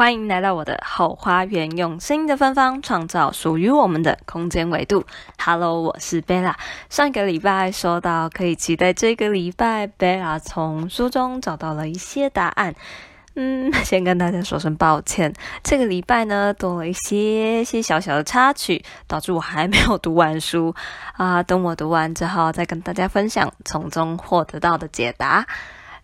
欢迎来到我的后花园，用声音的芬芳创造属于我们的空间维度。Hello，我是 Bella。上个礼拜说到可以期待这个礼拜，Bella 从书中找到了一些答案。嗯，先跟大家说声抱歉，这个礼拜呢多了一些些小小的插曲，导致我还没有读完书啊。等我读完之后，再跟大家分享从中获得到的解答。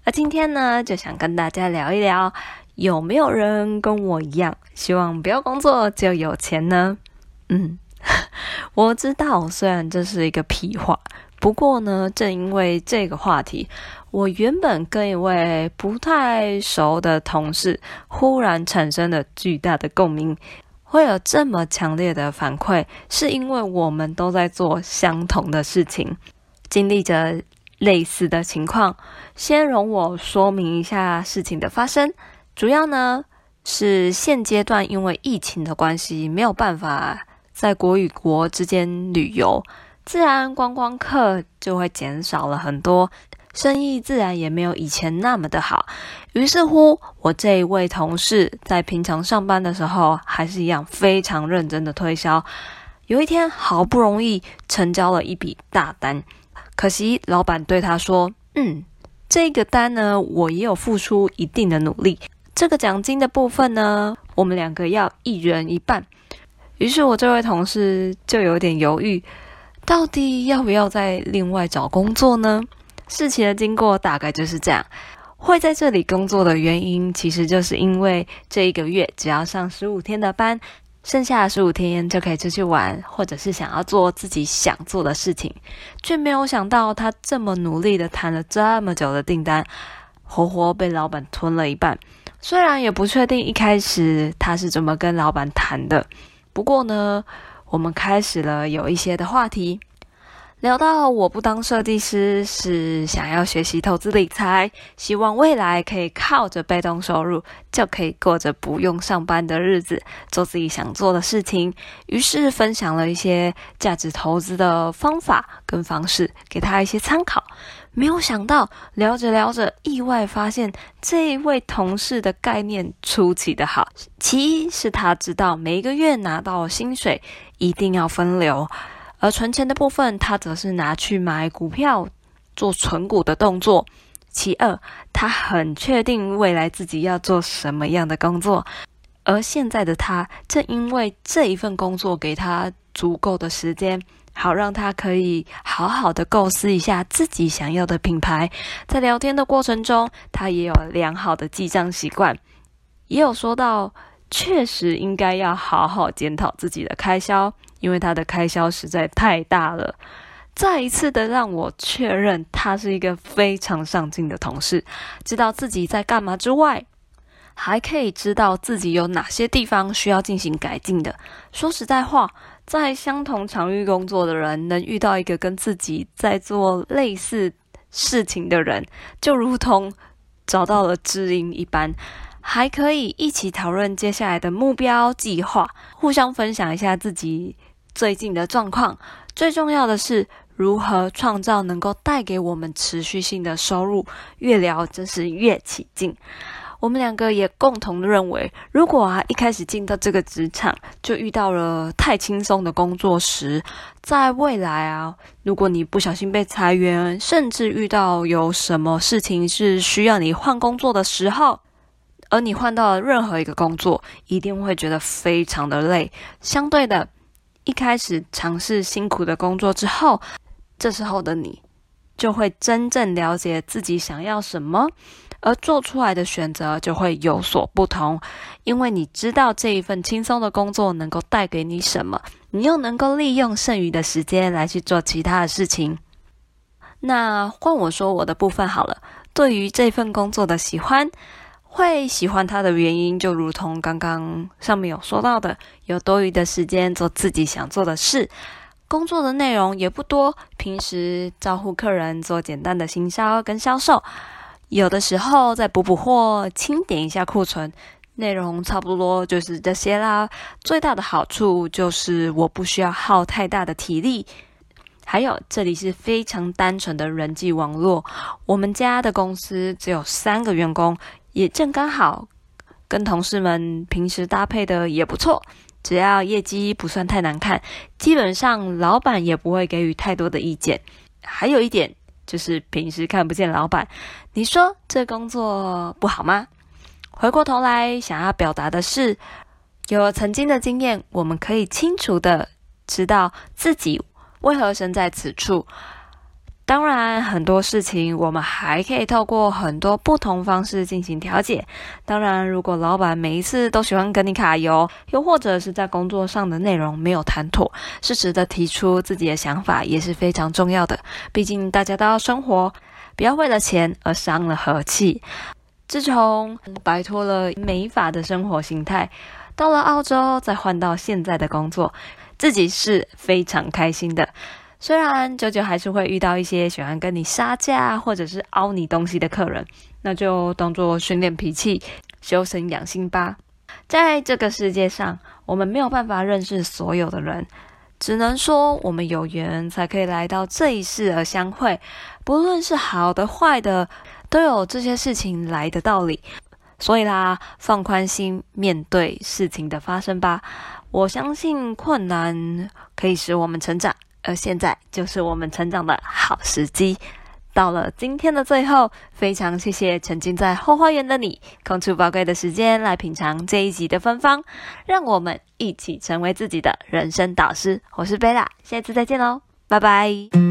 而今天呢，就想跟大家聊一聊。有没有人跟我一样，希望不要工作就有钱呢？嗯，我知道，虽然这是一个屁话，不过呢，正因为这个话题，我原本跟一位不太熟的同事忽然产生了巨大的共鸣，会有这么强烈的反馈，是因为我们都在做相同的事情，经历着类似的情况。先容我说明一下事情的发生。主要呢是现阶段因为疫情的关系，没有办法在国与国之间旅游，自然观光客就会减少了很多，生意自然也没有以前那么的好。于是乎，我这一位同事在平常上班的时候，还是一样非常认真的推销。有一天，好不容易成交了一笔大单，可惜老板对他说：“嗯，这个单呢，我也有付出一定的努力。”这个奖金的部分呢，我们两个要一人一半。于是我这位同事就有点犹豫，到底要不要再另外找工作呢？事情的经过大概就是这样。会在这里工作的原因，其实就是因为这一个月只要上十五天的班，剩下的十五天就可以出去玩，或者是想要做自己想做的事情。却没有想到，他这么努力的谈了这么久的订单，活活被老板吞了一半。虽然也不确定一开始他是怎么跟老板谈的，不过呢，我们开始了有一些的话题，聊到我不当设计师是想要学习投资理财，希望未来可以靠着被动收入就可以过着不用上班的日子，做自己想做的事情。于是分享了一些价值投资的方法跟方式，给他一些参考。没有想到，聊着聊着，意外发现这一位同事的概念出奇的好。其一是他知道每一个月拿到薪水一定要分流，而存钱的部分他则是拿去买股票做存股的动作。其二，他很确定未来自己要做什么样的工作，而现在的他正因为这一份工作给他足够的时间。好，让他可以好好的构思一下自己想要的品牌。在聊天的过程中，他也有良好的记账习惯，也有说到，确实应该要好好检讨自己的开销，因为他的开销实在太大了。再一次的让我确认，他是一个非常上进的同事，知道自己在干嘛之外，还可以知道自己有哪些地方需要进行改进的。说实在话。在相同场域工作的人，能遇到一个跟自己在做类似事情的人，就如同找到了知音一般，还可以一起讨论接下来的目标计划，互相分享一下自己最近的状况。最重要的是，如何创造能够带给我们持续性的收入。越聊真是越起劲。我们两个也共同认为，如果啊一开始进到这个职场就遇到了太轻松的工作时，在未来啊，如果你不小心被裁员，甚至遇到有什么事情是需要你换工作的时候，而你换到了任何一个工作，一定会觉得非常的累。相对的，一开始尝试辛苦的工作之后，这时候的你就会真正了解自己想要什么。而做出来的选择就会有所不同，因为你知道这一份轻松的工作能够带给你什么，你又能够利用剩余的时间来去做其他的事情。那换我说我的部分好了，对于这份工作的喜欢，会喜欢它的原因，就如同刚刚上面有说到的，有多余的时间做自己想做的事，工作的内容也不多，平时招呼客人做简单的行销跟销售。有的时候再补补货，清点一下库存，内容差不多就是这些啦。最大的好处就是我不需要耗太大的体力，还有这里是非常单纯的人际网络。我们家的公司只有三个员工，也正刚好跟同事们平时搭配的也不错，只要业绩不算太难看，基本上老板也不会给予太多的意见。还有一点就是平时看不见老板，你说这工作不好吗？回过头来想要表达的是，有了曾经的经验，我们可以清楚的知道自己为何身在此处。当然，很多事情我们还可以透过很多不同方式进行调解。当然，如果老板每一次都喜欢跟你卡油，又或者是在工作上的内容没有谈妥，适时的提出自己的想法也是非常重要的。毕竟大家都要生活，不要为了钱而伤了和气。自从摆脱了美法的生活形态，到了澳洲，再换到现在的工作，自己是非常开心的。虽然久久还是会遇到一些喜欢跟你杀价或者是凹你东西的客人，那就当做训练脾气、修身养性吧。在这个世界上，我们没有办法认识所有的人，只能说我们有缘才可以来到这一世而相会。不论是好的坏的，都有这些事情来的道理。所以啦，放宽心面对事情的发生吧。我相信困难可以使我们成长。而现在就是我们成长的好时机，到了今天的最后，非常谢谢沉浸在后花园的你，空出宝贵的时间来品尝这一集的芬芳，让我们一起成为自己的人生导师。我是贝拉，下次再见喽，拜拜。